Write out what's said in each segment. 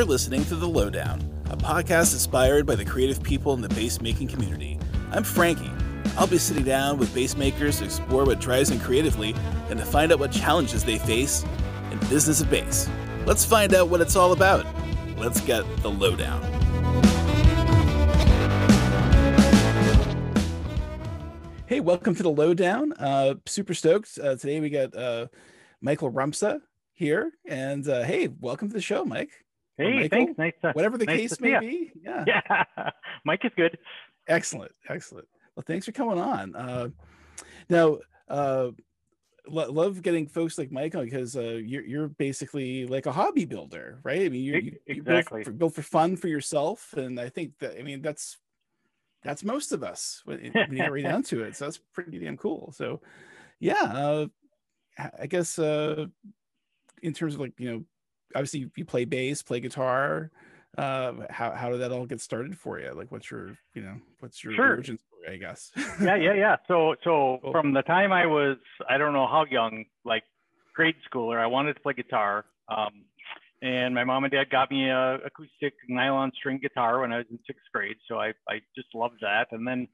You're listening to The Lowdown, a podcast inspired by the creative people in the bass making community. I'm Frankie. I'll be sitting down with bass makers to explore what drives them creatively and to find out what challenges they face in business of bass. Let's find out what it's all about. Let's get The Lowdown. Hey, welcome to The Lowdown. Uh, super stoked. Uh, today we got uh, Michael Rumpza here. And uh, hey, welcome to the show, Mike. Hey, Michael, thanks. Nice to, whatever the nice case may you. be. Yeah. Yeah. Mike is good. Excellent. Excellent. Well, thanks for coming on. Uh, now, uh, lo- love getting folks like Mike on because uh, you're, you're basically like a hobby builder, right? I mean, you, you, you build, for, build for fun for yourself. And I think that, I mean, that's, that's most of us when you get right down to it. So that's pretty damn cool. So yeah, uh, I- I guess, uh, in terms of like, you know, obviously you play bass, play guitar. Uh, how, how did that all get started for you? Like what's your, you know, what's your Sure. origin story, I guess? yeah, yeah, yeah. So, so Cool. from the time I was, I don't know how young, like grade schooler, I wanted to play guitar. Um, and my mom and dad got me a acoustic nylon string guitar when I was in sixth grade. So I, I just loved that. And then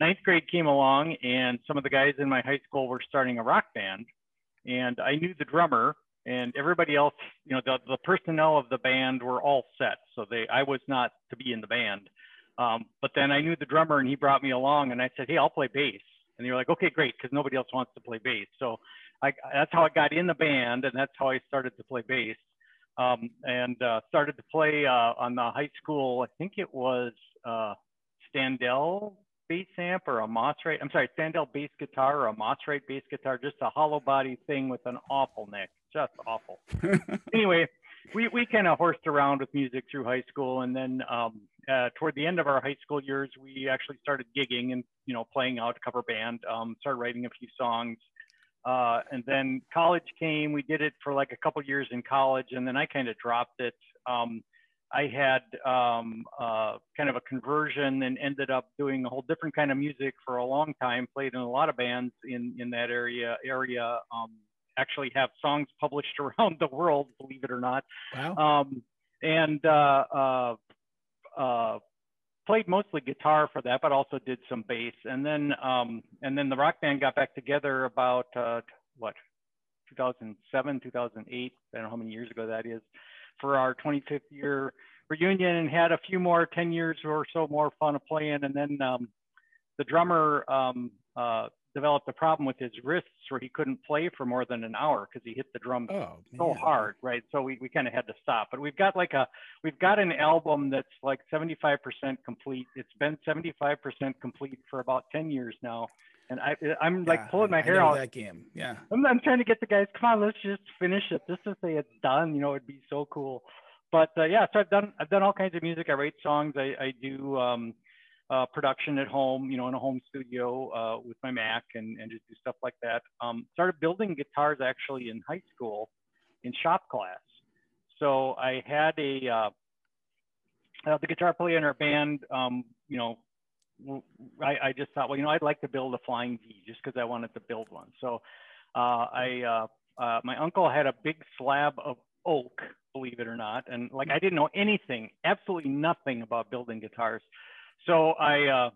ninth grade came along, and some of the guys in my high school were starting a rock band, and I knew the drummer. And everybody else, you know, the, the personnel of the band were all set. So they, I was not to be in the band. Um, but then I knew the drummer and he brought me along and I said, Hey, I'll play bass. And they were like, okay, great. Cause nobody else wants to play bass. So I, that's how I got in the band and that's how I started to play bass. Um, and, uh, started to play, uh, on the high school. I think it was, uh, Standel bass amp or a Mosrite. I'm sorry, Standel bass guitar or a Mosrite bass guitar, just a hollow body thing with an awful neck, just awful anyway, we, we kind of horsed around with music through high school. And then um, uh, toward the end of our high school years, we actually started gigging and, you know, playing out a cover band, um, started writing a few songs. Uh, and then college came, we did it for like a couple years in college. And then I kind of dropped it. Um, I had um, uh, kind of a conversion and ended up doing a whole different kind of music for a long time, played in a lot of bands in, in that area, area um, actually have songs published around the world, believe it or not. wow. Um, and uh, uh, uh, played mostly guitar for that, but also did some bass. And then um, and then the rock band got back together about uh, what 2007, 2008. I don't know how many years ago that is for our 25th year reunion, and had a few more 10 years or so more fun of playing. And then um, the drummer um, uh, developed a problem with his wrists where he couldn't play for more than an hour because he hit the drum oh, so man. hard, right? So we, we kind of had to stop. But we've got like a we've got an album that's like 75% complete. It's been 75% complete for about 10 years now, and I I'm like Yeah, pulling my hair out. that game. Yeah. I'm, I'm trying to get the guys. Come on, let's just finish it. Just to say it's done, you know, it'd be so cool. But uh, yeah, so I've done I've done all kinds of music. I write songs. I, I do um, uh, production at home, you know, in a home studio uh, with my Mac and, and just do stuff like that. Um, started building guitars actually in high school in shop class. So I had a uh, uh, the guitar player in our band. Um, you know, I, I, just thought, well, you know, I'd like to build a flying V just because I wanted to build one. So uh, I uh, my uncle had a big slab of oak, believe it or not, and like I didn't know anything, absolutely nothing about building guitars. So I uh,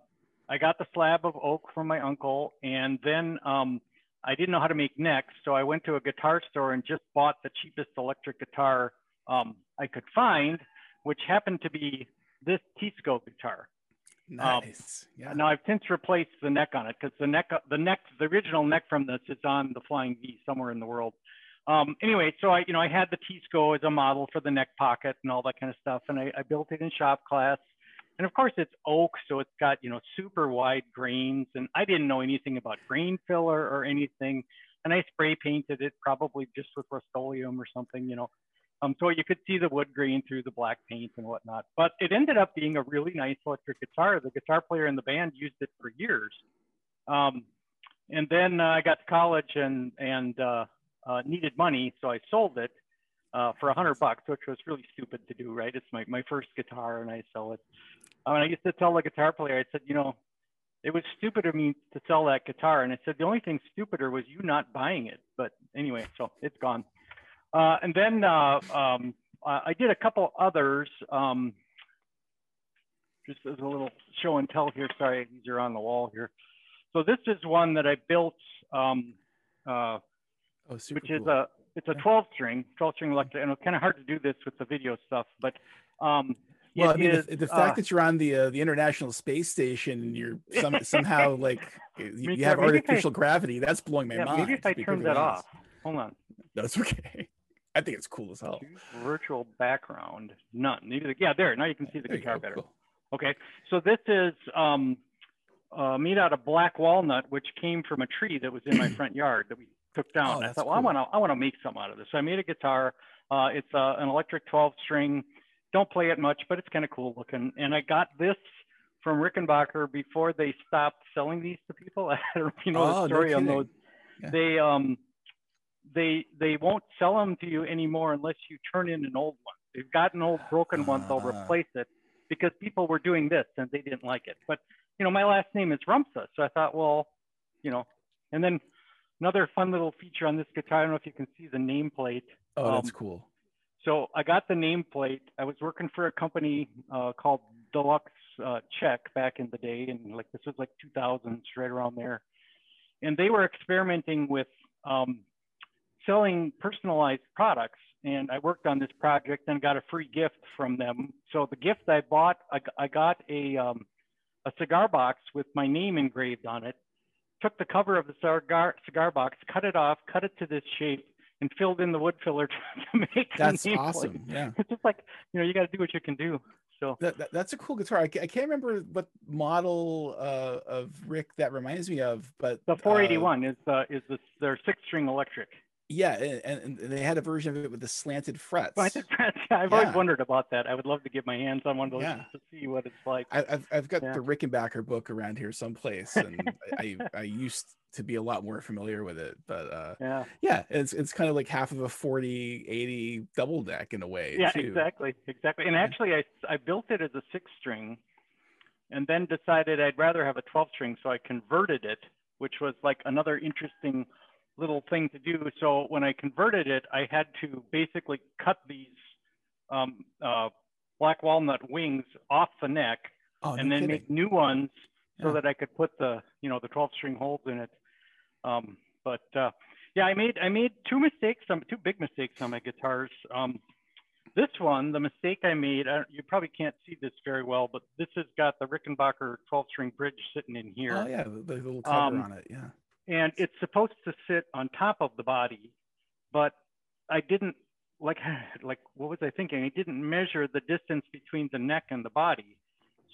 I got the slab of oak from my uncle, and then um, I didn't know how to make necks, so I went to a guitar store and just bought the cheapest electric guitar um, I could find, which happened to be this Teisco guitar. Nice. yeah. Now I've since replaced the neck on it because the neck, the neck, the original neck from this is on the Flying V somewhere in the world. Um, anyway, so I, you know, I had the Teisco as a model for the neck pocket and all that kind of stuff, and I, I built it in shop class. And of course, it's oak, so it's got you know super wide grains, and I didn't know anything about grain filler or anything, and I spray painted it probably just with Rust-Oleum or something, you know. Um, so you could see the wood grain through the black paint and whatnot. But it ended up being a really nice electric guitar. The guitar player in the band used it for years. Um, and then uh, I got to college and and uh, uh, needed money, so I sold it uh, for a hundred bucks, which was really stupid to do. Right? It's my my first guitar, and I sell it. I mean, I used to tell the guitar player, I said, you know, it was stupid of me to sell that guitar. And I said, the only thing stupider was you not buying it. But anyway, so it's gone. Uh, and then uh, um, uh, I did a couple others. Um, just as a little show and tell here. Sorry, these are on the wall here. So this is one that I built, um, uh, Oh, which is a it's a 12 string, 12 string electric, and it's kind of hard to do this with the video stuff, but um, well, I mean, is, the, the uh, fact that you're on the uh, the International Space Station and you're some, somehow like you, Maybe- you have if I- artificial gravity, that's blowing my yeah, mind. maybe if I turn that honest. off. Hold on. That's okay. I think it's cool as hell. Virtual background. None. Neither. Yeah, there. Now you can see the There guitar better. cool. Okay, so this is um, uh, made out of black walnut, which came from a tree that was in my front yard that we took down. Oh, I thought, well, I want to, I want to make something out of this. So I made a guitar. Uh, it's uh, an electric 12 string. Don't play it much, but it's kind of cool looking. And I got this from Rickenbacker before they stopped selling these to people. I don't know you know Oh, the no story on kidding. those. Yeah. They um, they they won't sell them to you anymore unless you turn in an old one. They've got an old broken one, they'll Ah. replace it because people were doing this and they didn't like it. But you know, my last name is Rumpza, so I thought, well, you know, and then another fun little feature on this guitar. I don't know if you can see the nameplate. Oh, that's Um, cool. So I got the nameplate. I was working for a company uh, called Deluxe uh, Check back in the day, and like this was like 2000s, right around there. And they were experimenting with um, selling personalized products. And I worked on this project and got a free gift from them. So the gift I bought, I got a um, a cigar box with my name engraved on it. Took the cover of the cigar cigar box, cut it off, cut it to this shape, and filled in the wood filler to make the That's awesome. Yeah. It's just like you know, you got to do what you can do. So That, that- that's a cool guitar. I, I can't remember what model uh, of Rick that reminds me of, but the uh, 481 is uh, is this their six string electric. Yeah, and, and they had a version of it with the slanted frets. Think that's- I've always wondered about that. I would love to get my hands on one of those Yeah. to see what it's like. I, I've I've got Yeah. the Rickenbacker book around here someplace, and I I used to be a lot more familiar with it, but uh, yeah. yeah, it's it's kind of like half of a 40 80 double deck in a way. Yeah, too. exactly, exactly. And actually, I I built it as a six string, and then decided I'd rather have a 12 string, so I converted it, which was like another interesting little thing to do. So when I converted it, I had to basically cut these um, uh, black walnut wings off the neck, Oh, and no then kidding. make new ones so Yeah. that I could put the you know the 12 string holes in it. Um, but uh, yeah, I made I made two mistakes, some two big mistakes on my guitars. Um, this one, the mistake I made, I, you probably can't see this very well, but this has got the Rickenbacker 12 string bridge sitting in here, Oh yeah, the, the little cover Um, on it. Yeah. And it's supposed to sit on top of the body, but I didn't like like what was I thinking? I didn't measure the distance between the neck and the body,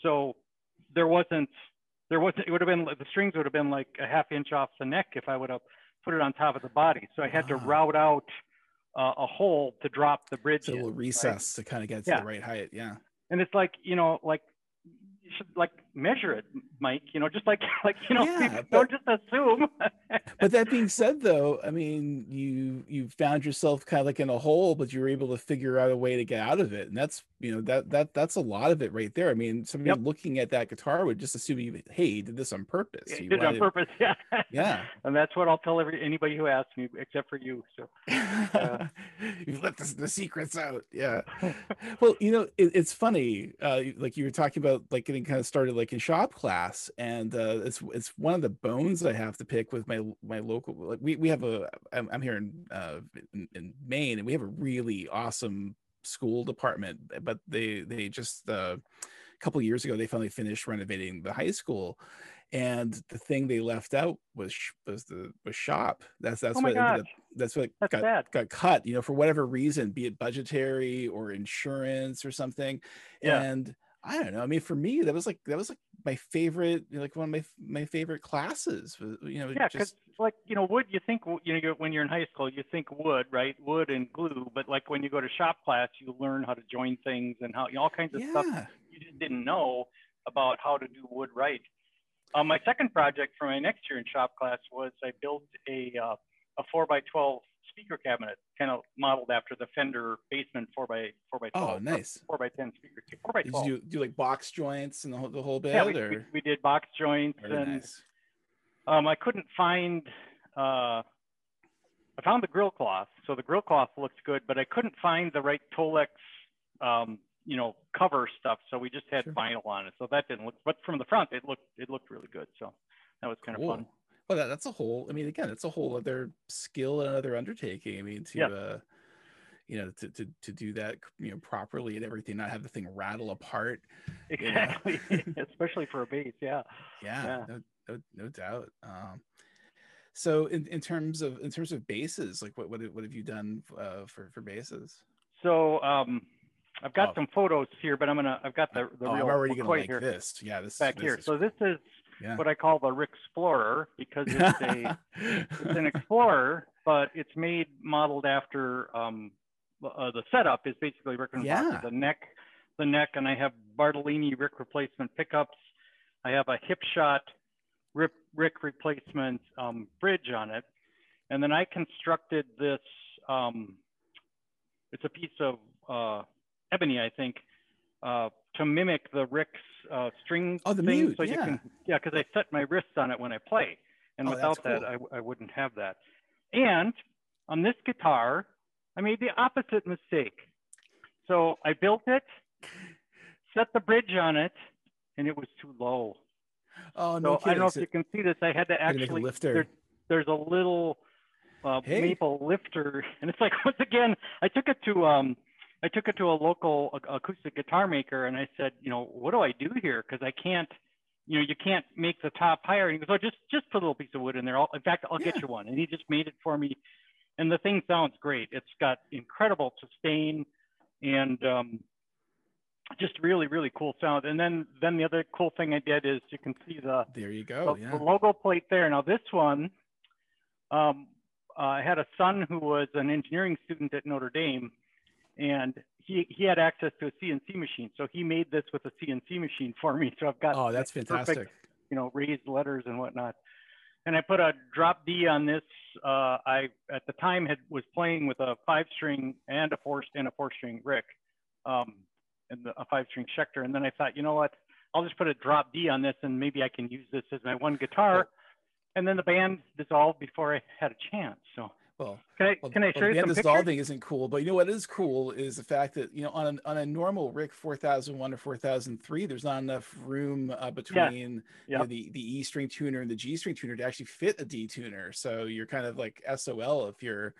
so there wasn't there wasn't it would have been the strings would have been like a half inch off the neck if I would have put it on top of the body. So I had to Ah. route out uh, a hole to drop the bridge. So a in, little right? recess to kind of get to Yeah. the right height. Yeah. And it's like you know like you should like measure it, Mike. You know, just like like you know, Yeah, don't just assume. But that being said, though, I mean, you you found yourself kind of like in a hole, but you were able to figure out a way to get out of it, and that's you know that that that's a lot of it right there. I mean, somebody Yep. looking at that guitar would just assume you, hey, you did this on purpose. You did it on purpose, yeah. Yeah. And that's what I'll tell every anybody who asks me, except for you. So You've let the, the secrets out. Yeah. well, you know, it, it's funny. Uh, like you were talking about, like getting kind of started, like in shop class, and uh, it's it's one of the bones I have to pick with my my local. Like we we have a. I'm, I'm here in, uh, in in Maine, and we have a really awesome school department, but they they just uh, a couple years ago they finally finished renovating the high school. And the thing they left out was was the was shop. That's that's oh what up that's what that's got sad. got cut, you know, for whatever reason, be it budgetary or insurance or something. Yeah. And I don't know. I mean, for me, that was like that was like my favorite, like one of my my favorite classes. was, You know, Yeah, because like you know, wood. You think you know when you're in high school, you think wood, right? Wood and glue. But like when you go to shop class, you learn how to join things and how you know, all kinds of stuff you just didn't know about how to do wood right. Um, my second project for my next year in shop class was I built a uh, a four by twelve speaker cabinet, kind of modeled after the Fender Bassman four by four by Oh, twelve. or nice. Four by ten speaker, four by Did twelve. you do, like box joints and the whole, the whole bit? yeah, we, or we, we did box joints very and nice. um, I couldn't find uh, I I found the grill cloth. So the grill cloth looks good, but I couldn't find the right Tolex, um, you know, cover stuff. So we just had Sure. vinyl on it. So that didn't look, but from the front, it looked, it looked really good. So that was kind Cool. of fun. Well, that, that's a whole. I mean, again, it's a whole other skill and another undertaking. I mean, to Yeah. uh, you know, to, to to do that, you know, properly and everything, not have the thing rattle apart. Exactly. Especially for a bass. Yeah. Yeah, Yeah. No, no, no doubt. Um, so in, in terms of in terms of basses, like what what, what have you done uh, for for basses? So, um, I've got Oh. some photos here, but I'm going to, I've got the, the oh, real I'm already gonna like here this. Yeah, this back this here. is- So this is yeah. what I call the Rick Explorer because it's a, it's an Explorer, but it's made modeled after um, uh, the setup is basically Rick and Yeah. the neck, the neck, and I have Bartolini Rick replacement pickups. I have a hip shot Rick, Rick replacement um, bridge on it, and then I constructed this. Um, it's a piece of uh, ebony, I think, uh, to mimic the Rick's uh, string Oh, the thing, mute, so you can yeah, because I set my wrists on it when I play, and Oh, without that, cool. I, w- I wouldn't have that. And on this guitar, I made the opposite mistake. So I built it, set the bridge on it, and it was too low. oh So no I don't know if So you can see this. I had to had to make a actually lifter. there- there's a little uh, Hey. maple lifter, and it's like once again, I took it to um, I took it to a local acoustic guitar maker, and I said, you know, what do I do here? Because I can't, you know, you can't make the top higher. And he goes, oh, just just put a little piece of wood in there. I'll, in fact, I'll Yeah. get you one. And he just made it for me, and the thing sounds great. It's got incredible sustain, and um, just really really cool sound. And then then the other cool thing I did is you can see the there you go. the, yeah. the logo plate there. Now this one, um, uh, I had a son who was an engineering student at Notre Dame, and he he had access to a CNC machine, so he made this with a CNC machine for me. So I've got oh, that's perfect, fantastic. you know raised letters and whatnot. And I put a drop D on this. Uh, I at the time had was playing with a five string and a four and a four string Rick, um, and the, a five string Schecter. And then I thought, you know what? I'll just put a drop D on this, and maybe I can use this as my one guitar. And then the band dissolved before I had a chance. So Well, can I Well, can I well, show you some pictures? dissolving isn't cool, but you know what is cool is the fact that you know on an, on a normal Rick 4001 or 4003, there's not enough room uh, between you know, the the E string tuner and the G string tuner to actually fit a D tuner. So you're kind of like SOL if you're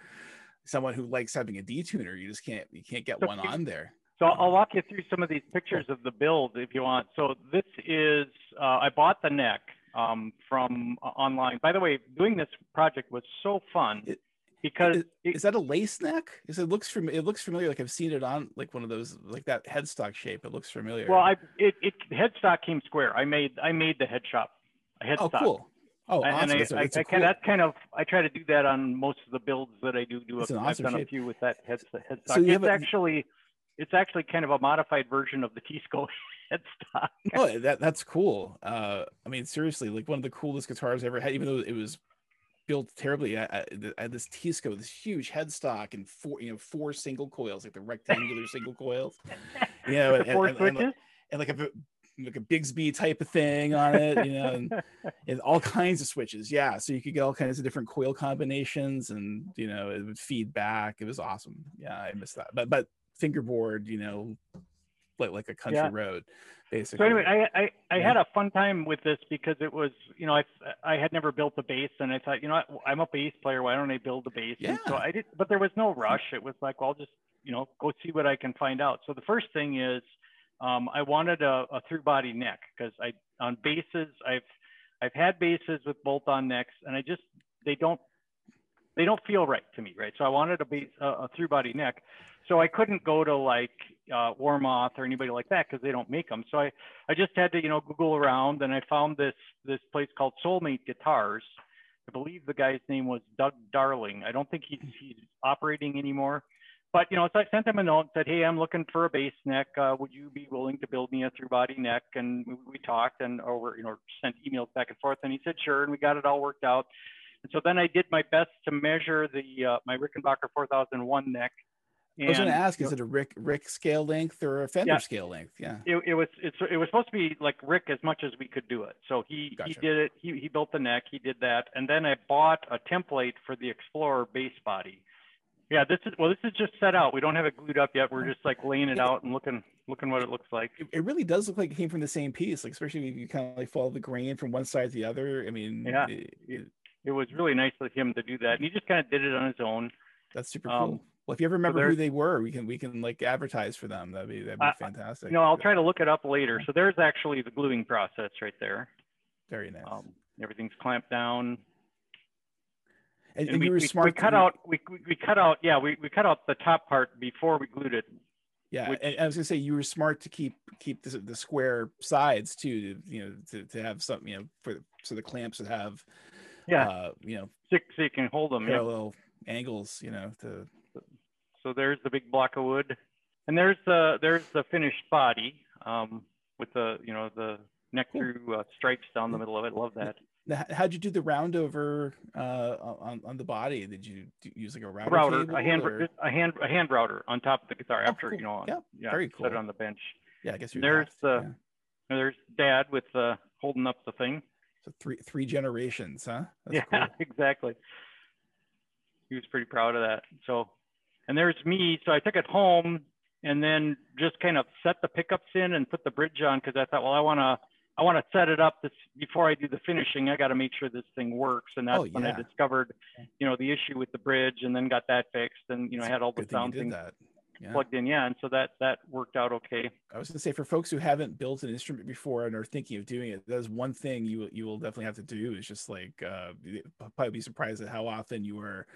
someone who likes having a D tuner. You just can't you can't get So one on there. So I'll walk you through some of these pictures of the build if you want. So this is, uh, I bought the neck um, from uh, online. By the way, doing this project was so fun It- because Is, it- is that a lace neck? Because it looks from it looks familiar. Like I've seen it on like one of those like that headstock shape. It looks familiar. well, I it, it headstock came square. I made I made the head shop a oh headstock. cool. Oh, And- awesome. And That's a- I, I, that's a I kind cool- that's kind of I try to do that on most of the builds that I do. Do I've awesome done a few with that head, headstock. So it's a- actually it's actually kind of a modified version of the Teisco headstock. oh that that's cool uh i mean seriously like one of the coolest guitars i ever had even though it was built terribly i, I, I had this Teisco this huge headstock and four you know four single coils like the rectangular single coils. You know and, and, and, switches. and like a like a bigsby type of thing on it you know and, and all kinds of switches yeah. So you could get all kinds of different coil combinations and you know it would feed back. It was awesome. Yeah i missed that. But but fingerboard you know like like a country Yeah. road basically. So anyway, I I, I Yeah. had a fun time with this because it was you know I I had never built a bass and I thought you know I'm a bass player why don't I build a bass? And so I did, but there was no rush. It was like well I'll just you know go see what I can find out. So the first thing is um, I wanted a, a through body neck because I on basses, I've I've had basses with bolt on necks and I just they don't they don't feel right to me right. So I wanted a bass a, a through body neck. So I couldn't go to like uh, Warmoth or anybody like that because they don't make them. So I, I just had to, you know, Google around and I found this this place called Soulmate Guitars. I believe the guy's name was Doug Darling. I don't think he's he's operating anymore. But you know, so I sent him a note and said, "Hey, I'm looking for a bass neck. Uh, would you be willing to build me a through body neck?" And we, we talked and or you know sent emails back and forth, and he said, "Sure," and we got it all worked out. And so then I did my best to measure the uh, my Rickenbacker 4001 neck I was going to ask, is it a Rick Rick scale length or a Fender Yeah. scale length? Yeah. it, it was it's, it was supposed to be like Rick as much as we could do it. So he he did it. He he built the neck. He did that, and then I bought a template for the Explorer bass body. Yeah, this is well, this is just set out. We don't have it glued up yet. We're just like laying it out and looking looking what it looks like. It, it really does look like it came from the same piece, like especially if you kind of like follow the grain from one side to the other. I mean, Yeah. it- it- It was really nice of him to do that, and he just kind of did it on his own. that's super Um, cool. Well, if you ever remember who they were, we can we can like advertise for them. That'd be that'd be Uh, fantastic. You know, I'll try to look it up later. So there's actually the gluing process right there. Very nice. Um, everything's clamped down. and, And and we, you were we, smart. we cut out we, we we cut out yeah we, we cut out the top part before we glued it. Yeah, which- and I was gonna say you were smart to keep keep the, the square sides too. To, you know, to, to have something you know for so the clamps would have Yeah, uh, you know so, so you can hold them. Yeah. parallel angles. You know, to So there's the big block of wood, and there's the there's the finished body um, with the you know the neck Cool. through uh, stripes down the middle of it. Love that. How'd you do the round over uh, on on the body? Did you use like a router? router, a hand or- a hand a hand router on top of the guitar Oh, after cool. you know Yeah, yeah very set it on the bench. Yeah, I guess you're there's the- yeah. There's Dad with uh, holding up the thing. So three three generations, huh? That's yeah, cool. exactly. He was pretty proud of that. So, and there's me. So I took it home and then just kind of set the pickups in and put the bridge on because I thought, well, I want to, I want to set it up this before I do the finishing. I got to make sure this thing works. And that's Oh, when I discovered, you know, the issue with the bridge, and then got that fixed. And you know, I had all the sound things that. Yeah. plugged in. Yeah, and so that that worked out okay. I was gonna say for folks who haven't built an instrument before and are thinking of doing it, that's one thing you you will definitely have to do is just like uh probably be surprised at how often you are,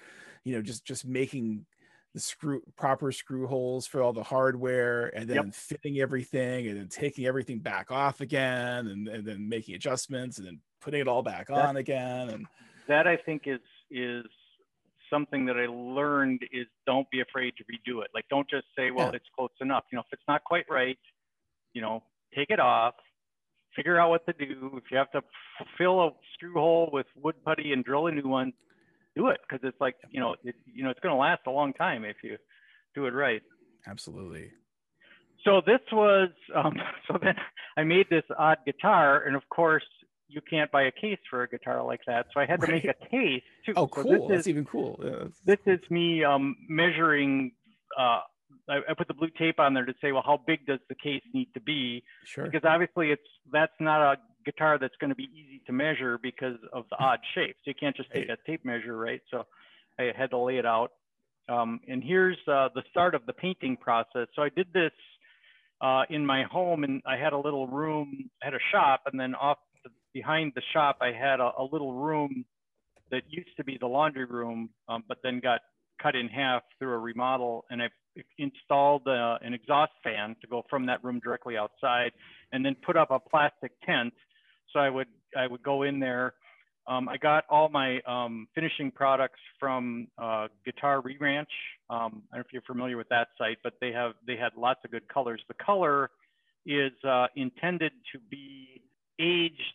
you know, just just making the screw proper screw holes for all the hardware and then Yep. fitting everything and then taking everything back off again and, and then making adjustments and then putting it all back That- on again and that I think is is something that I learned is don't be afraid to redo it. Like don't just say, well, Yeah. it's close enough. You know, if it's not quite right, you know, take it off, figure out what to do. If you have to fill a screw hole with wood putty and drill a new one, do it because it's like you know, it, you know, it's going to last a long time if you do it right. absolutely. So this was um, so then I made this odd guitar, and of course you can't buy a case for a guitar like that. So I had to make a case too. Oh, So cool. this That's is, even cool. Yeah, this is me um, measuring. Uh, I, I put the blue tape on there to say, well, how big does the case need to be? sure. Because obviously, it's that's not a guitar that's going to be easy to measure because of the odd shape. So you can't just take a tape measure, right? So I had to lay it out. Um, and here's uh, the start of the painting process. So I did this uh, in my home, and I had a little room. I had a shop, and then off behind the shop, I had a, a little room that used to be the laundry room, um, but then got cut in half through a remodel, and I installed uh, an exhaust fan to go from that room directly outside, and then put up a plastic tent. So I would I would go in there. Um, I got all my um, finishing products from uh, Guitar ReRanch. Um, I don't know if you're familiar with that site, but they have they had lots of good colors. The color is uh, intended to be aged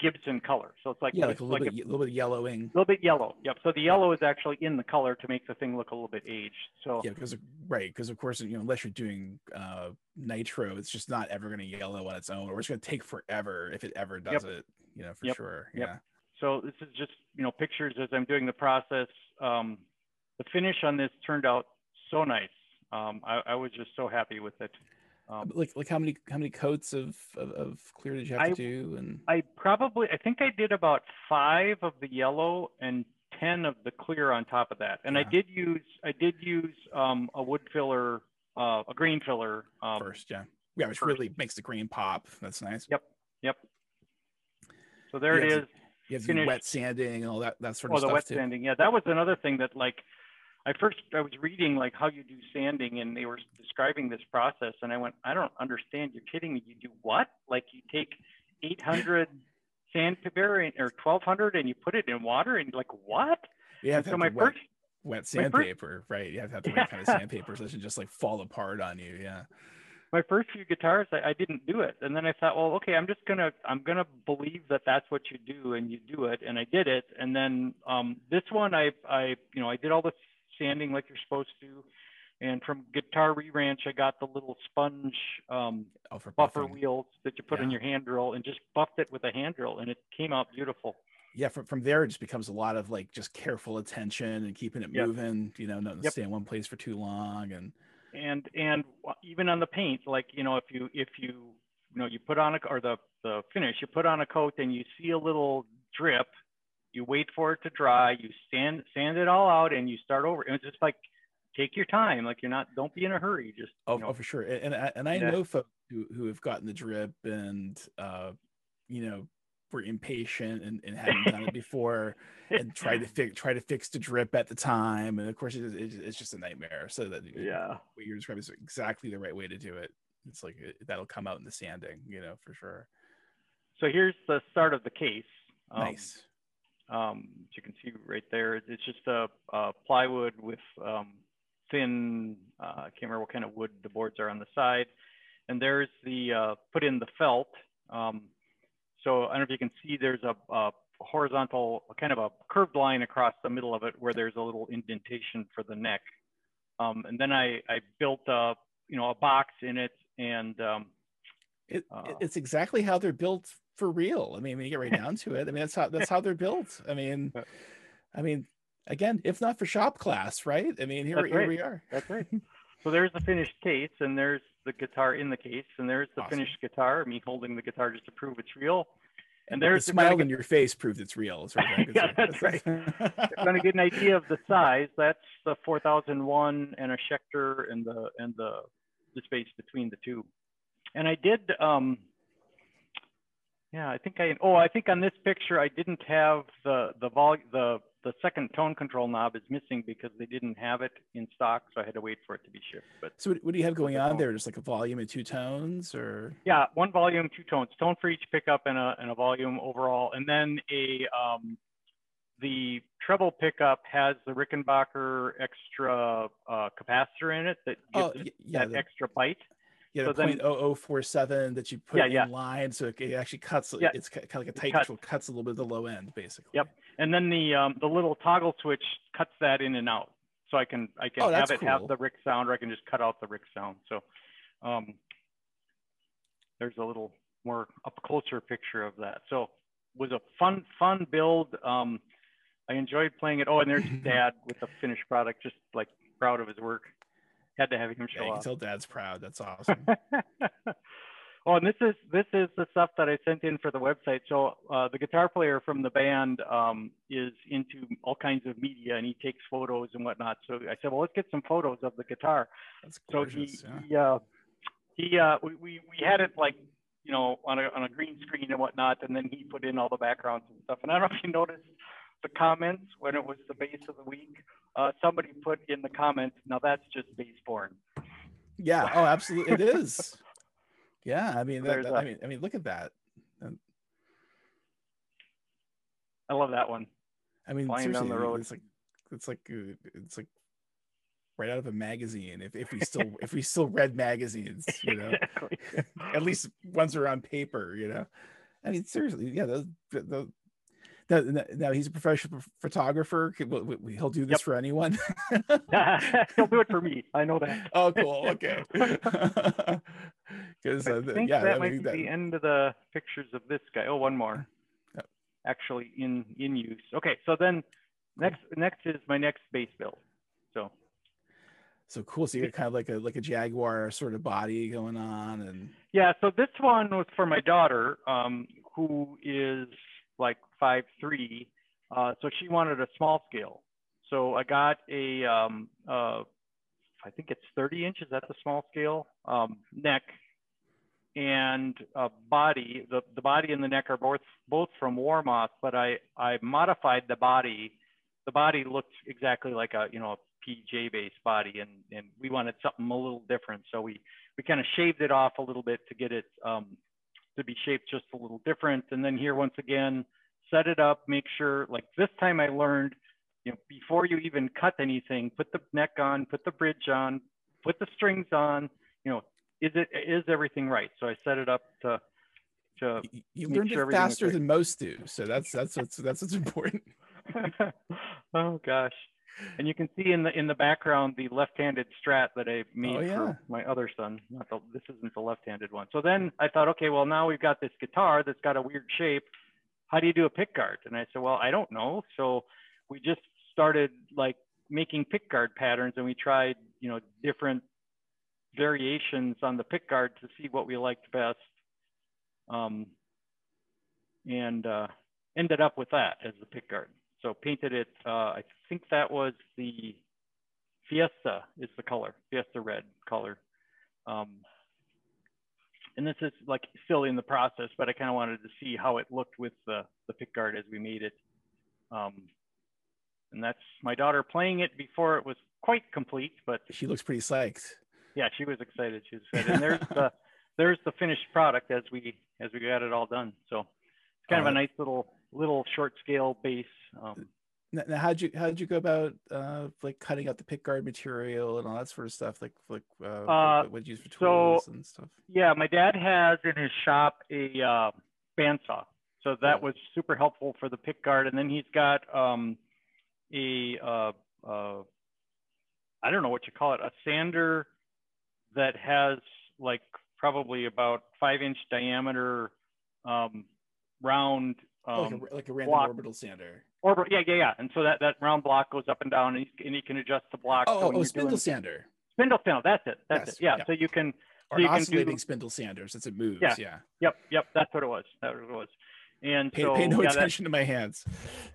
Gibson color, so it's like Yeah, like a little like bit, a little bit yellowing. a little bit yellow. Yep. So the yellow is actually in the color to make the thing look a little bit aged. So Yeah, because right, because of course, you know, unless you're doing uh nitro, it's just not ever going to yellow on its own, or it's going to take forever if it ever does it. You know, for Yep. sure. Yep. Yeah. So this is just, you know, pictures as I'm doing the process. Um, the finish on this turned out so nice. Um, I, I was just so happy with it. Um, like, like how many how many coats of of, of clear did you have I- to do? And I probably, I think I did about five of the yellow and 10 of the clear on top of that. And I did use, I did use um, a wood filler, uh, a grain filler. Um, first, yeah, yeah, which first. really makes the grain pop. That's nice. Yep. Yep. So there Yeah, it is. You have to wet sanding and all that that sort Oh, of stuff. Oh, the wet too. sanding. Yeah, that was another thing that like I first I was reading like how you do sanding and they were describing this process and I went, I don't understand. You're kidding me. You do what? Like you take 800 sandpaper and- or 1200 and you put it in water and like what? To so my wet, first wet my first- sandpaper, right? You have to have the Yeah. right kind of sandpaper so it doesn't just like fall apart on you. Yeah. my first few guitars I, I didn't do it and then i thought well okay i'm just gonna i'm gonna believe that that's what you do and you do it and i did it and then um, this one i i you know i did all the sanding like you're supposed to And from Guitar ReRanch, I got the little sponge um, Oh, for buffer buffing. wheels that you put in your hand drill and just buffed it with a hand drill and it came out beautiful. Yeah, from from there it just becomes a lot of like just careful attention and keeping it Yep. moving. You know, not to Yep. stay in one place for too long. And and and even on the paint like you know if you if you you know you put on a or the the finish you put on a coat and you see a little drip you wait for it to dry you sand sand it all out and you start over and it's just like take your time like you're not don't be in a hurry just oh, you know, oh for sure. And and I, and I Yeah. know folks who who have gotten the drip and uh, you know, were impatient and, and hadn't done it before and tried to fix try to fix the drip at the time. And of course, it, it, it's just a nightmare. So that yeah what you're describing is exactly the right way to do it. It's like it, that'll come out in the sanding, you know, for sure. so here's the start of the case um, nice. Um, as you can see right there, it's just a, a plywood with um, thin, uh, I can't remember what kind of wood the boards are on the side. And there's the, uh, put in the felt. Um, so I don't know if you can see there's a, a horizontal, kind of a curved line across the middle of it where there's a little indentation for the neck. Um, and then I, I built a, you know, a box in it and um, It, uh, it- it's exactly how they're built for real. I mean, when you get right down to it, I mean, that's how that's how they're built. I mean, I mean, again, if not for shop class, right? I mean, here, That's here we are. That's right. so there's the finished case, and there's the guitar in the case, and there's the Awesome. finished guitar. Me holding the guitar just to prove it's real. And there's the smile kinda on your face proved it's real. as far as I can Yeah, that's right. Trying to get an idea of the size. That's the 4001 and a Schecter, and the and the the space between the two. And I did. um yeah, I think I. Oh, I think on this picture I didn't have the the vol the the second tone control knob is missing because they didn't have it in stock, so I had to wait for it to be shipped. But So, what, what do you have going on there? Just like a volume and two tones, or yeah, one volume, two tones, tone for each pickup and a and a volume overall, and then a um, the treble pickup has the Rickenbacker extra uh, capacitor in it that gives oh, it that the, extra bite. Yeah, so the then- point oh oh four seven that you put Yeah, in yeah. line, so it, actually cuts. Yeah, It's kind of like a tight cuts. control, cuts a little bit of the low end, basically. Yep. And then the um, the little toggle switch cuts that in and out, so I can I can Oh, have it have the Rick sound, or I can just cut out the Rick sound. So um, there's a little more up closer picture of that. So was a fun fun build. Um, I enjoyed playing it. Oh, and there's Dad with the finished product, just like proud of his work. Had to have him Yeah, show you can off. tell Dad's proud. That's awesome. oh, and this is this is the stuff that I sent in for the website. So uh, the guitar player from the band um, is into all kinds of media, and he takes photos and whatnot. So I said, well, let's get some photos of the guitar. That's So gorgeous. he yeah. he, uh, he uh, we, we we had it like you know on a on a green screen and whatnot, and then he put in all the backgrounds and stuff. And I don't know if you noticed the comments when it was the bass of the week. Uh, somebody put in the comments, now that's just bass porn. Yeah. Oh, absolutely. It is. Yeah. I mean, that, that- I mean, I mean, look at that. I love that one. I mean, Flying down the road. it's like, it's like, uh, it's like right out of a magazine. If, if we still, if we still read magazines, you know, at least ones are on paper, you know. I mean, seriously, yeah. Those, those, now, he's a professional photographer. Could- will- will- He'll do this Yep. for anyone. He'll do it for me. I know that. oh, cool. Okay. Because I uh, think yeah, that I might mean, be that- the end of the pictures of this guy. Oh, one more. Yep. Actually, in in use. Okay, so then next next is my next bass build. So so cool. So you got kind of like a like a jaguar sort of body going on, and yeah, so this one was for my daughter, um, who is like five three. Uh, so she wanted a small scale. So I got a um, uh, I think it's 30 inches at the small scale um, neck and body. The, the body and the neck are both both from Warmoth, but I, I modified the body. The body looked exactly like a you know a PJ based body, and, and we wanted something a little different. So we we kind of shaved it off a little bit to get it um, to be shaped just a little different. And then here once again, set it up, make sure like this time I learned you know, before you even cut anything, put the neck on, put the bridge on, put the strings on, you know, is it, is everything right? So I set it up to, to, you make learned sure it faster than most do. So that's that's what's that's what's important. oh gosh. And you can see in the in the background the left-handed Strat that I made Oh, yeah. for my other son. Not the, this isn't the left-handed one. So then I thought, okay, well now we've got this guitar that's got a weird shape. How do you do a pick guard? And I said, well, I don't know. So we just started like making pick guard patterns, and we tried, you know, different variations on the pick guard to see what we liked best. Um, and uh, ended up with that as the pick guard. So painted it, uh, I think that was the Fiesta is the color, Fiesta red color. Um, and this is like still in the process, but I kind of wanted to see how it looked with the, the pick guard as we made it. Um, and that's my daughter playing it before it was quite complete, but She looks pretty psyched. yeah, she was excited. She was excited. And there's the there's the finished product as we as we got it all done. So it's kind of Uh, a nice little little short scale bass. Um, Now, how'd you how'd you go about uh like cutting out the pick guard material and all that sort of stuff? Like like uh, Uh, what, you use for so- tools and stuff. yeah, my dad has in his shop a uh, bandsaw, so that was super helpful for the pick guard. And then he's got um, a uh, uh, I don't know what you call it, a sander that has like probably about five inch diameter um, round. Um, like a like a random block. orbital sander. Or yeah, yeah, yeah. And so that, that round block goes up and down, and you, and you can adjust the block. so Oh, when oh, spindle doing- sander. spindle sander. That's it. That's Yes, it. Yeah. yeah. So you can. Or So you an can do- oscillating spindle sander since it moves. Yeah. Yeah. Yep. Yep. That's what it was. That was what it was. And Pay, so pay no yeah, that- attention to my hands.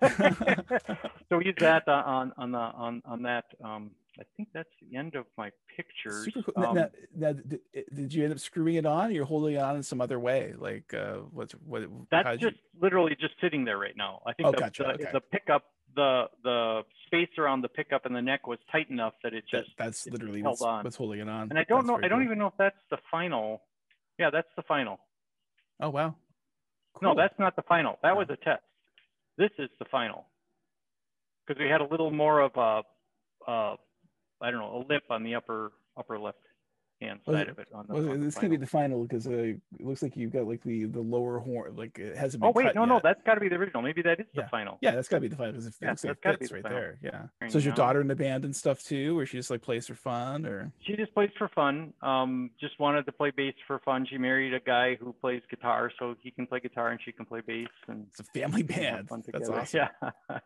so we use that uh, on on the on on that. Um, I think that's the end of my pictures. Super cool. Um, now, now, did, did you end up screwing it on? Or you're holding it on in some other way. Like uh, what's what? that's how'd you- just literally just sitting there right now. I think Oh, the, gotcha, the, okay. the pickup, the the space around the pickup and the neck was tight enough that it that, just. that's literally held what's, on. what's holding it on. and I don't That's know. I don't cool. even know if that's the final. Yeah, that's the final. Oh wow. No, that's not the final. That was a test. This is the final. Because we had a little more of a, uh, I don't know, a lip on the upper upper left hand side of it. On the, Well, on the this could be the final because uh, it looks like you've got like the the lower horn, like it hasn't been Oh wait, no, no, that's got to be the original. Maybe that is the final. Yeah, that's got to be the final because it Yeah, looks like it fits right final. there. Yeah. Right So is your daughter in the band and stuff too, or she just like plays for fun, or She just plays for fun. Um, just wanted to play bass for fun. She married a guy who plays guitar, so he can play guitar and she can play bass, and it's a family we can have band? That's awesome. Yeah.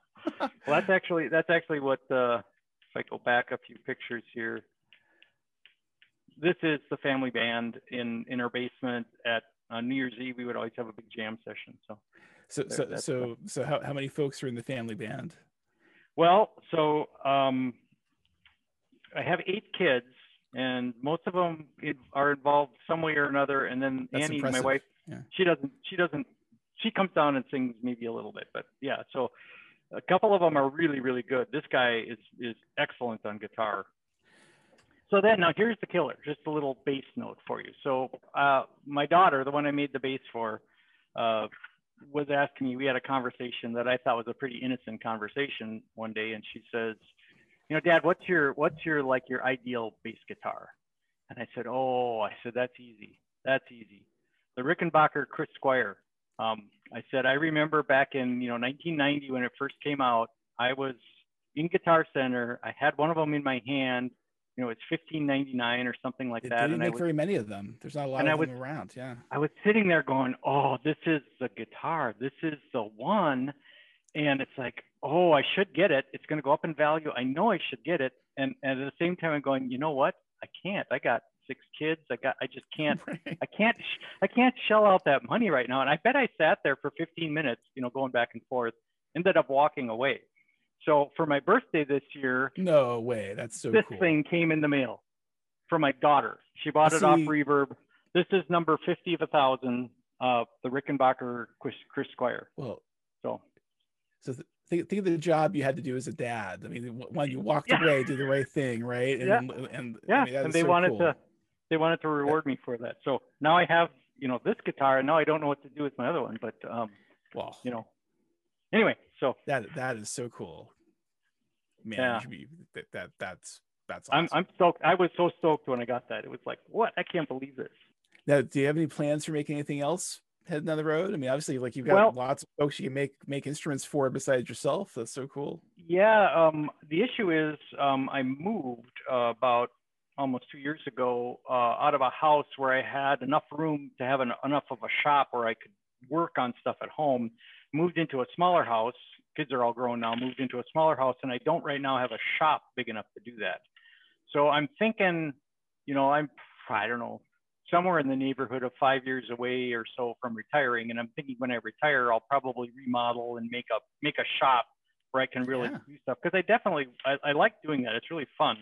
well, that's actually that's actually what. Uh, if I go back a few pictures here, this is the family band in in our basement at uh, New Year's Eve. We would always have a big jam session. So, So There, so so so how, how many folks are in the family band? well, so um, I have eight kids, and most of them are involved some way or another. And then That's Annie, impressive. my wife, Yeah. she doesn't she doesn't she comes down and sings maybe a little bit, but yeah. So a couple of them are really really good. This guy is is excellent on guitar. So then now here's the killer, just a little bass note for you. So uh, my daughter, the one I made the bass for, uh, was asking me. We had a conversation that I thought was a pretty innocent conversation one day, and she says, "You know, Dad, what's your what's your like your ideal bass guitar?" And I said, "Oh, I said that's easy. That's easy. The Rickenbacker Chris Squire." Um, I said, "I remember back in you know 1990 when it first came out. I was in Guitar Center. I had one of them in my hand. You know, it's 15.99 or something like They that. didn't And I make was very many of them. There's not a lot and I of them around. Yeah. I was sitting there going, "Oh, this is the guitar. This is the one." And it's like, "Oh, I should get it. It's going to go up in value. I know I should get it." And, and at the same time, I'm going, "You know what? I can't. I got six kids. I got. I just can't. Right. I can't. I can't shell out that money right now." And I bet I sat there for 15 minutes, you know, going back and forth. Ended up walking away. So for my birthday this year, No way. That's so this cool. thing came in the mail for my daughter. She bought it off Reverb. This is number 50 of a thousand, uh, the Rickenbacker Chris, Chris Squire. Well, So so th- think, think of the job you had to do as a dad. I mean, when you walked Yeah. away, do the right thing, right? And Yeah. and yeah, I mean, and they so wanted cool. to, they wanted to reward me for that. So now I have, you know, this guitar, and now I don't know what to do with my other one, but um, Well, you know, anyway, so that that is so cool. Man, Yeah. be, that, that that's that's awesome. I'm I'm stoked. I was so stoked when I got that. It was like, what? I can't believe this. Now, do you have any plans for making anything else heading down the road? I mean, obviously, like you've got Well- lots of folks you can make make instruments for besides yourself. That's so cool. Yeah, um, the issue is um, I moved uh, about almost two years ago uh, out of a house where I had enough room to have an, enough of a shop where I could work on stuff at home. Moved into a smaller house. Kids are all grown now. Moved into a smaller house, and I don't right now have a shop big enough to do that. So I'm thinking, you know, I'm I don't know somewhere in the neighborhood of five years away or so from retiring, and I'm thinking when I retire, I'll probably remodel and make a make a shop where I can really Yeah. do stuff because I definitely I, I like doing that. It's really fun.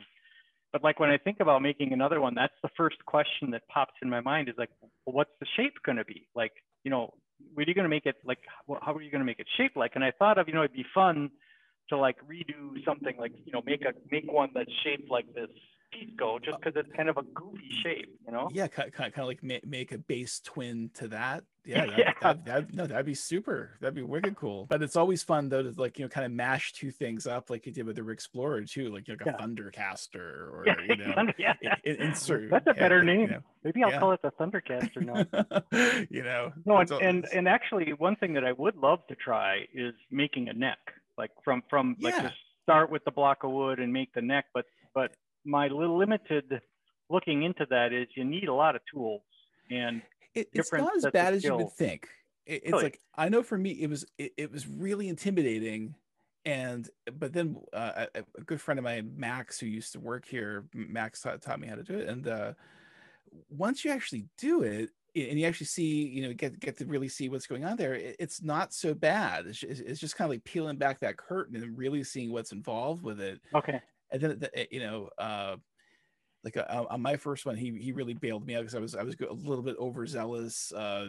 But like when I think about making another one, that's the first question that pops in my mind is like, well, what's the shape going to be? Like, you know, what are you going to make it like? How are you going to make it shaped like? And I thought of, you know, it'd be fun to like redo something like, you know, make a make one that's shaped like this Teisco, just because it's kind of a goofy shape, you know? Yeah, kind, kind, kind of like ma- make a bass twin to that. Yeah, that, Yeah. That, that, no, that'd be super. That'd be wicked cool. But it's always fun though to like you know kind of mash two things up like you did with the Explorer too, like, like a Yeah. Thundercaster or Yeah, you know yeah. in- insert. That's a better you name. know. Maybe I'll call it the Thundercaster now. you know. No, and, and and actually, one thing that I would love to try is making a neck, like from from like just start with the block of wood and make the neck. But but my little limited looking into that is you need a lot of tools and it, it's not as bad as you would think. It, it's Really? like I know for me it was it, it was really intimidating, and but then uh, a, a good friend of mine, Max, who used to work here, Max taught, taught me how to do it, and uh, once you actually do it. And you actually see, you know, get get to really see what's going on there. it- it's not so bad. It's, it's just kind of like peeling back that curtain and really seeing what's involved with it okay, and then you know uh like uh, on my first one he he really bailed me out because i was i was a little bit overzealous uh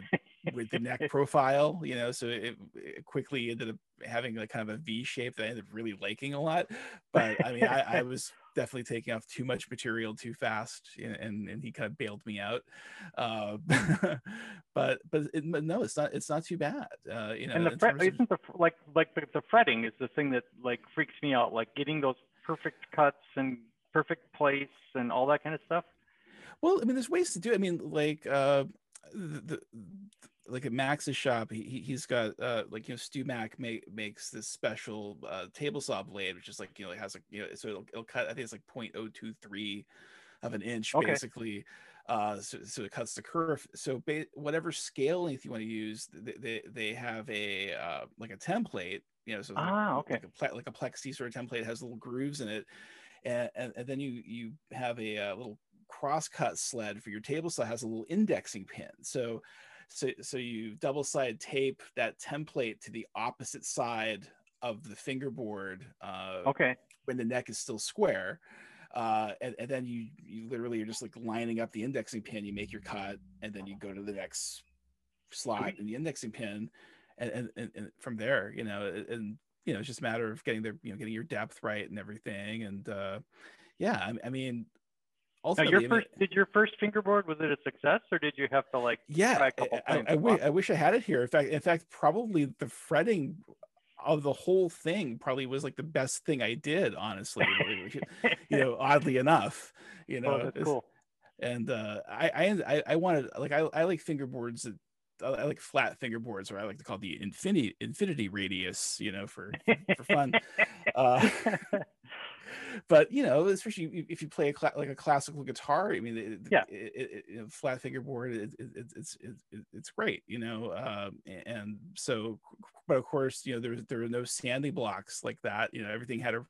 with the neck profile you know so it, it quickly ended up having like kind of a v shape that i ended up really liking a lot. But i mean i, I was definitely taking off too much material too fast and and, and he kind of bailed me out uh but but, it, but no it's not it's not too bad uh you know and the fret isn't the like like the, the fretting is the thing that like freaks me out, like getting those perfect cuts and perfect place and all that kind of stuff. Well, I mean, there's ways to do. It. I mean, like uh, the like at Max's shop, he he- he's got uh like you know StewMac make, makes this special uh table saw blade, which is like you know it has like you know so it'll, it'll cut. I think it's like 0.023 of an inch Okay. basically. Uh, so, so it cuts the curve. So ba- whatever scale length you want to use, they, they they have a uh like a template. You know, so like- Ah, okay. like a ple- like a plexi sort of template has little grooves in it, and and, and then you you have a, uh little crosscut sled for your table saw has a little indexing pin. So so so you double side tape that template to the opposite side of the fingerboard uh, Okay, when the neck is still square. Uh, and, and then you you literally are just like lining up the indexing pin. You make your cut, and then you go to the next slot in the indexing pin, and and, and, and from there, you know, and you know, it's just a matter of getting the you know getting your depth right and everything. And uh, yeah, I, I mean, now ultimately, your I mean, did your first fingerboard was it a success or did you have to like yeah try a couple I, I, times I, wish i had it here in fact in fact probably the fretting of the whole thing probably was like the best thing i did honestly you know oddly enough you know oh, that's cool. and uh I, I i i wanted like i, I like fingerboards that I like flat fingerboards, or I like to call the infinity infinity radius, you know, for for fun. Uh, but you know, especially if- you play a cla- like a classical guitar, I mean, it, Yeah. it, it, it- flat fingerboard, it, it, it, it's it, it- it's great, you know. Um, and so, but of course, you know, there there were no sanding blocks like that. You know, everything had a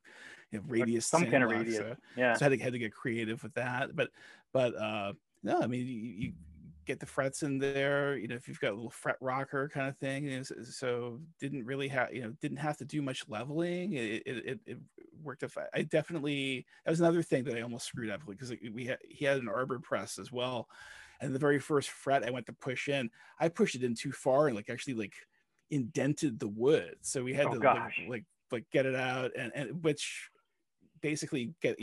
you know, radius, Some kind of block, radius. so- yeah. so I had to, had to get creative with that. But but uh no, I mean you, you get the frets in there, you know, if you've got a little fret rocker kind of thing. you know, so, so didn't really have you know, didn't have to do much leveling. It it, it, worked if I definitely that was another thing that I almost screwed up because we had he had an arbor press as well. And the very first fret I went to push in, I pushed it in too far and like actually like indented the wood. So we had Oh, to like, like like get it out and, and which basically get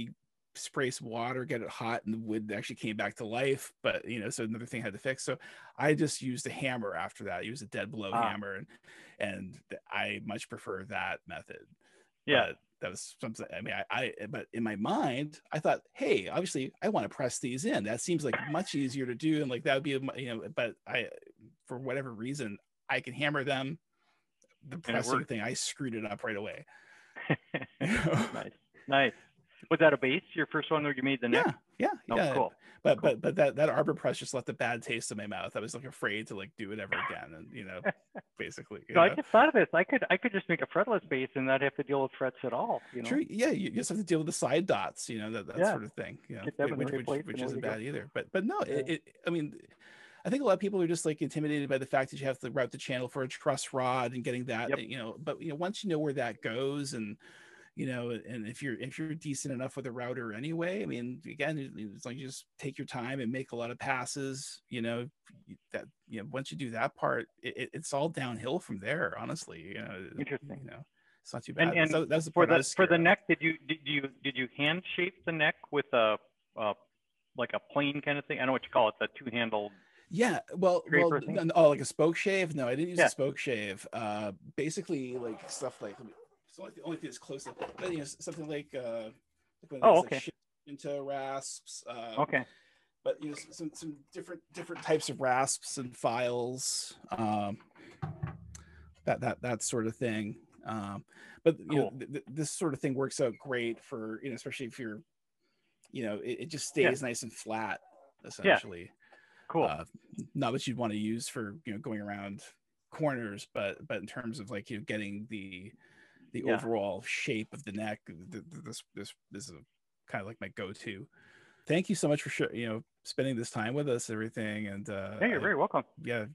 spray some water, get it hot, and the wood actually came back to life. But you know, so another thing I had to fix. So I just used a hammer after that. I used a dead blow Ah. hammer, and and I much prefer that method. Yeah. But that was something. I mean, I, I but in my mind, I thought, hey, obviously, I want to press these in. That seems like much easier to do, and like that would be, a you know. But I, for whatever reason, I can hammer them. The pressing thing, I screwed it up right away. nice, nice. Was that a bass? Your first one where you made the neck? Yeah, yeah, oh, yeah. Cool. But cool. but but that that arbor press just left a bad taste in my mouth. I was like afraid to like do it ever again, and you know, basically. You so know? I just thought of this. I could I could just make a fretless bass and not have to deal with frets at all. You know. True. Yeah, you just have to deal with the side dots. You know that that yeah. sort of thing. You know, which, which, which isn't bad either. But but no, yeah. it, it, I mean. I think a lot of people are just like intimidated by the fact that you have to route the channel for a truss rod and getting that, yep. you know. But you know, once you know where that goes and you know and if you're if you're decent enough with a router anyway i mean again it's like you just take your time and make a lot of passes you know that you know once you do that part it, it's all downhill from there honestly you know interesting you know it's not too bad and, and that's, that's the for the for the neck did you did you did you hand shape the neck with a, a like a plane kind of thing i don't know what you call it the two handled yeah, well, well, oh, like a spoke shave? No, I didn't use yeah. a spoke shave. Uh, basically, like stuff like the only, the only thing that's close to but, you know, something like uh like oh okay like into rasps uh, okay but you know some some different different types of rasps and files um that that that sort of thing um but you cool. know th- th- this sort of thing works out great for you know especially if you're you know it, it just stays yeah. nice and flat essentially yeah. cool uh, not that you'd want to use for you know going around corners but but in terms of like you know getting the the yeah. overall shape of the neck. This this this is kind of like my go-to. Thank you so much for sure, you know spending this time with us, everything, and uh, hey, you're I, very welcome. Yeah,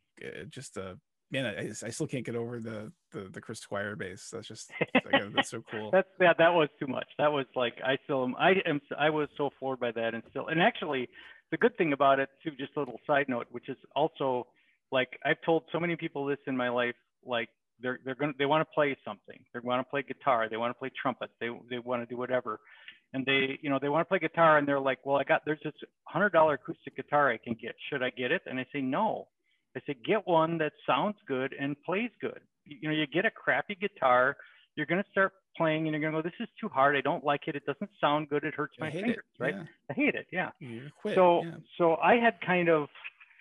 just uh, man, I, I still can't get over the the, the Chris Squire bass. That's just that's so cool. That's yeah, that was too much. That was like I still am. I am. I was so floored by that, and still, and actually, the good thing about it too. Just a little side note, which is also like I've told so many people this in my life. Like they're they're going they want to play something. They want to play guitar. They want to play trumpet. They they want to do whatever, and they you know they want to play guitar and they're like, well, I got there's this hundred dollar acoustic guitar I can get. Should I get it? And I say no. I say get one that sounds good and plays good. You, you know, you get a crappy guitar. You're going to start playing and you're going to go, this is too hard. I don't like it. It doesn't sound good. It hurts my fingers, it. right? Yeah. I hate it. Yeah. So, yeah. so I had kind of,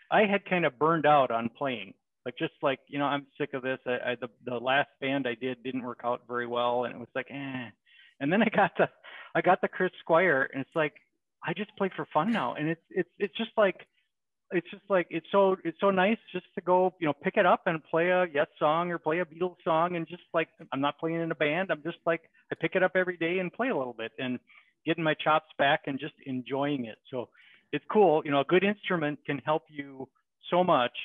I had kind of burned out on playing like just like you know i'm sick of this. I, I, the, the last band i did didn't work out very well and it was like eh. and then i got the i got the chris squire and it's like i just play for fun now. And it's it's it's just like it's just like it's so it's so nice just to go you know pick it up and play a yes song or play a beatles song and just like i'm not playing in a band. I'm just like i pick it up every day and play a little bit and getting my chops back and just enjoying it. So it's cool. You know a good instrument can help you so much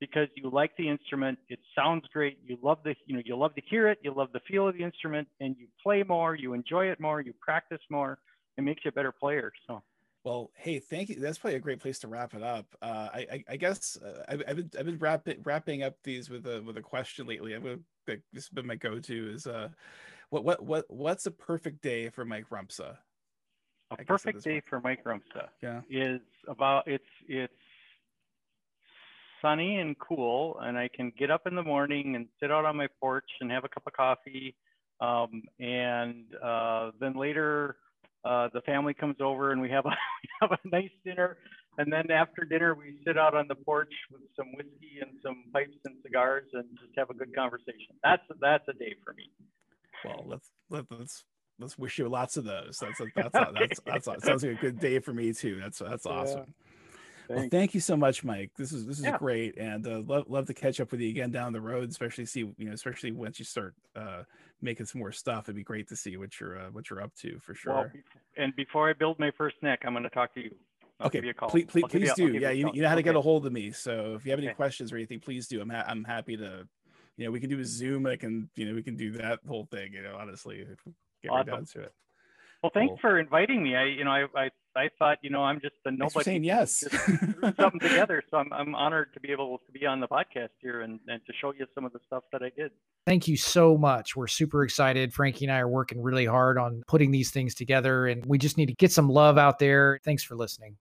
because you like the instrument, it sounds great, you love the, you know, you love to hear it, you love the feel of the instrument, and you play more, you enjoy it more, you practice more, it makes you a better player. So. Well, hey, thank you. That's probably a great place to wrap it up. Uh, I, I, I, guess uh, I've, I've, been, I've been wrapping, wrapping up these with a with a question lately. I've been, this has been my go-to. Is uh, what what what what's a perfect day for Mike Rumpza? A perfect day for Mike Rumpza. Yeah. Is about it's it's sunny and cool, and I can get up in the morning and sit out on my porch and have a cup of coffee. Um, and uh, then later, uh, the family comes over and we have a we have a nice dinner. And then after dinner, we sit out on the porch with some whiskey and some pipes and cigars and just have a good conversation. That's that's a day for me. Well, let's let, let's let's wish you lots of those. That's a, that's a, that's, that's, that's sounds like a good day for me too. That's that's awesome. Yeah. Well, thank you so much, Mike. This is this is yeah. great, and uh, love love to catch up with you again down the road. Especially see you know, especially once you start uh, making some more stuff. It'd be great to see what you're uh, what you're up to for sure. Well, and before I build my first neck, I'm going to talk to you. I'll okay, please, please, please do. Yeah, you, you know how to okay. get a hold of me. So if you have any okay. questions or anything, please do. I'm ha- I'm happy to. You know, we can do a Zoom. I can, you know, we can do that whole thing. You know, honestly, get awesome. right down to it. Well, thanks cool. for inviting me. I, you know, I, I I thought, you know, I'm just a nobody. saying yes. something together. So I'm, I'm honored to be able to be on the podcast here and, and to show you some of the stuff that I did. Thank you so much. We're super excited. Frankie and I are working really hard on putting these things together, and we just need to get some love out there. Thanks for listening.